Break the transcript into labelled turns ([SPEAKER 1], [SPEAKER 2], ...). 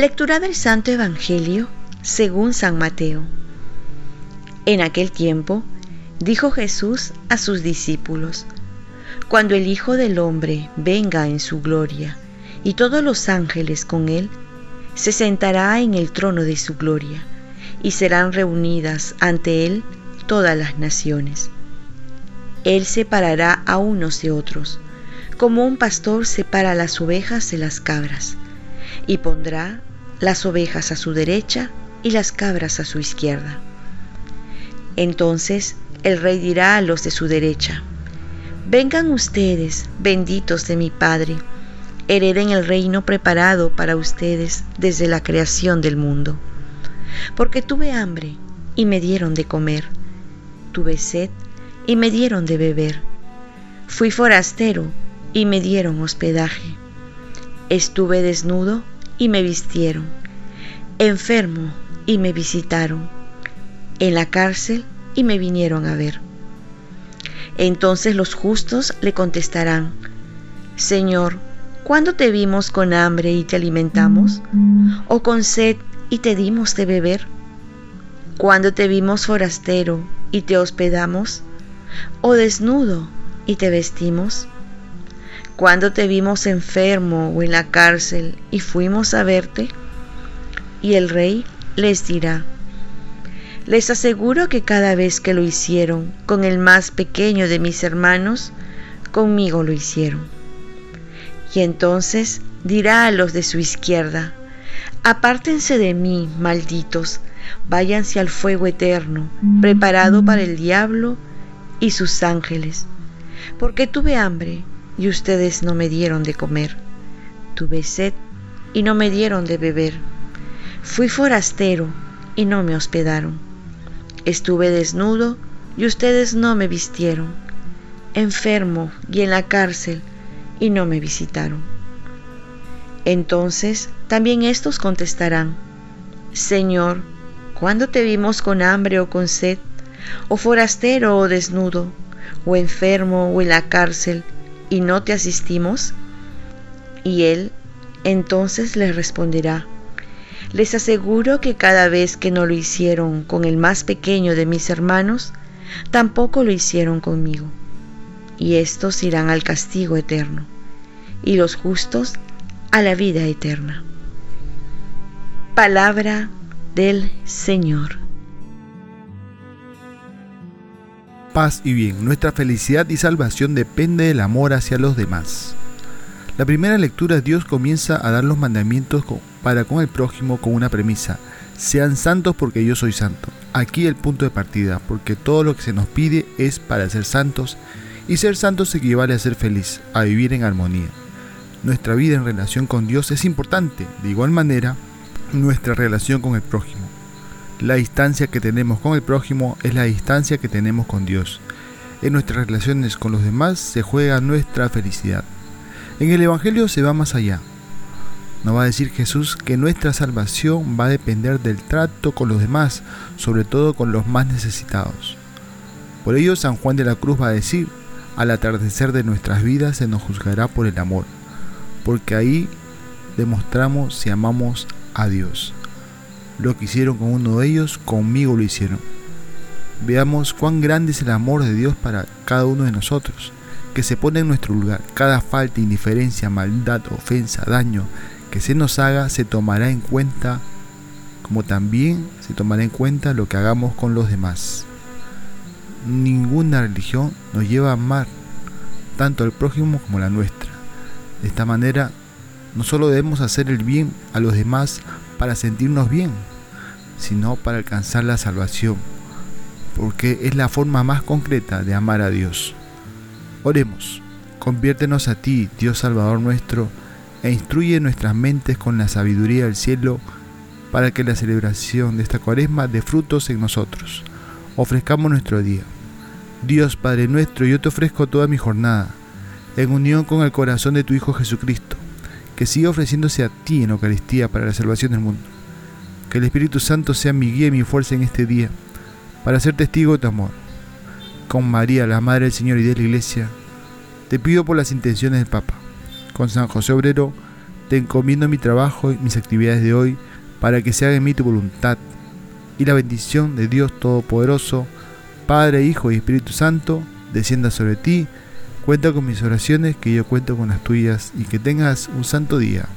[SPEAKER 1] Lectura del Santo Evangelio según San Mateo. En aquel tiempo dijo Jesús a sus discípulos, Cuando el Hijo del Hombre venga en su gloria y todos los ángeles con él, se sentará en el trono de su gloria y serán reunidas ante él todas las naciones. Él separará a unos de otros, como un pastor separa las ovejas de las cabras y pondrá las ovejas a su derecha y las cabras a su izquierda. Entonces el rey dirá a los de su derecha, Vengan ustedes, benditos de mi Padre, hereden el reino preparado para ustedes desde la creación del mundo. Porque tuve hambre y me dieron de comer, tuve sed y me dieron de beber, fui forastero y me dieron hospedaje, estuve desnudo y me vistieron, enfermo y me visitaron, en la cárcel y me vinieron a ver. Entonces los justos le contestarán, Señor, ¿cuándo te vimos con hambre y te alimentamos? ¿O con sed y te dimos de beber? ¿Cuándo te vimos forastero y te hospedamos? ¿O desnudo y te vestimos? cuando te vimos enfermo o en la cárcel y fuimos a verte? Y el rey les dirá, les aseguro que cada vez que lo hicieron con el más pequeño de mis hermanos, conmigo lo hicieron. Y entonces dirá a los de su izquierda, apártense de mí, malditos, váyanse al fuego eterno, preparado para el diablo y sus ángeles, porque tuve hambre y ustedes no me dieron de comer. Tuve sed y no me dieron de beber. Fui forastero y no me hospedaron. Estuve desnudo y ustedes no me vistieron. Enfermo y en la cárcel y no me visitaron. Entonces también estos contestarán, Señor, ¿cuándo te vimos con hambre o con sed, o forastero o desnudo, o enfermo o en la cárcel, y no te asistimos? Y él entonces les responderá, les aseguro que cada vez que no lo hicieron con el más pequeño de mis hermanos, tampoco lo hicieron conmigo. Y estos irán al castigo eterno, y los justos a la vida eterna. Palabra del Señor.
[SPEAKER 2] paz y bien. Nuestra felicidad y salvación depende del amor hacia los demás. La primera lectura Dios comienza a dar los mandamientos para con el prójimo con una premisa. Sean santos porque yo soy santo. Aquí el punto de partida, porque todo lo que se nos pide es para ser santos y ser santos equivale a ser feliz, a vivir en armonía. Nuestra vida en relación con Dios es importante, de igual manera nuestra relación con el prójimo. La distancia que tenemos con el prójimo es la distancia que tenemos con Dios. En nuestras relaciones con los demás se juega nuestra felicidad. En el Evangelio se va más allá. Nos va a decir Jesús que nuestra salvación va a depender del trato con los demás, sobre todo con los más necesitados. Por ello San Juan de la Cruz va a decir, al atardecer de nuestras vidas se nos juzgará por el amor, porque ahí demostramos si amamos a Dios. Lo que hicieron con uno de ellos, conmigo lo hicieron. Veamos cuán grande es el amor de Dios para cada uno de nosotros, que se pone en nuestro lugar. Cada falta, indiferencia, maldad, ofensa, daño que se nos haga se tomará en cuenta, como también se tomará en cuenta lo que hagamos con los demás. Ninguna religión nos lleva a amar tanto al prójimo como la nuestra. De esta manera, no solo debemos hacer el bien a los demás para sentirnos bien, sino para alcanzar la salvación, porque es la forma más concreta de amar a Dios. Oremos, conviértenos a ti, Dios Salvador nuestro, e instruye nuestras mentes con la sabiduría del cielo, para que la celebración de esta cuaresma dé frutos en nosotros. Ofrezcamos nuestro día. Dios Padre nuestro, yo te ofrezco toda mi jornada, en unión con el corazón de tu Hijo Jesucristo que siga ofreciéndose a ti en Eucaristía para la salvación del mundo. Que el Espíritu Santo sea mi guía y mi fuerza en este día, para ser testigo de tu amor. Con María, la Madre del Señor y de la Iglesia, te pido por las intenciones del Papa. Con San José Obrero, te encomiendo mi trabajo y mis actividades de hoy para que se haga en mí tu voluntad. Y la bendición de Dios Todopoderoso, Padre, Hijo y Espíritu Santo, descienda sobre ti. Cuenta con mis oraciones, que yo cuento con las tuyas y que tengas un santo día.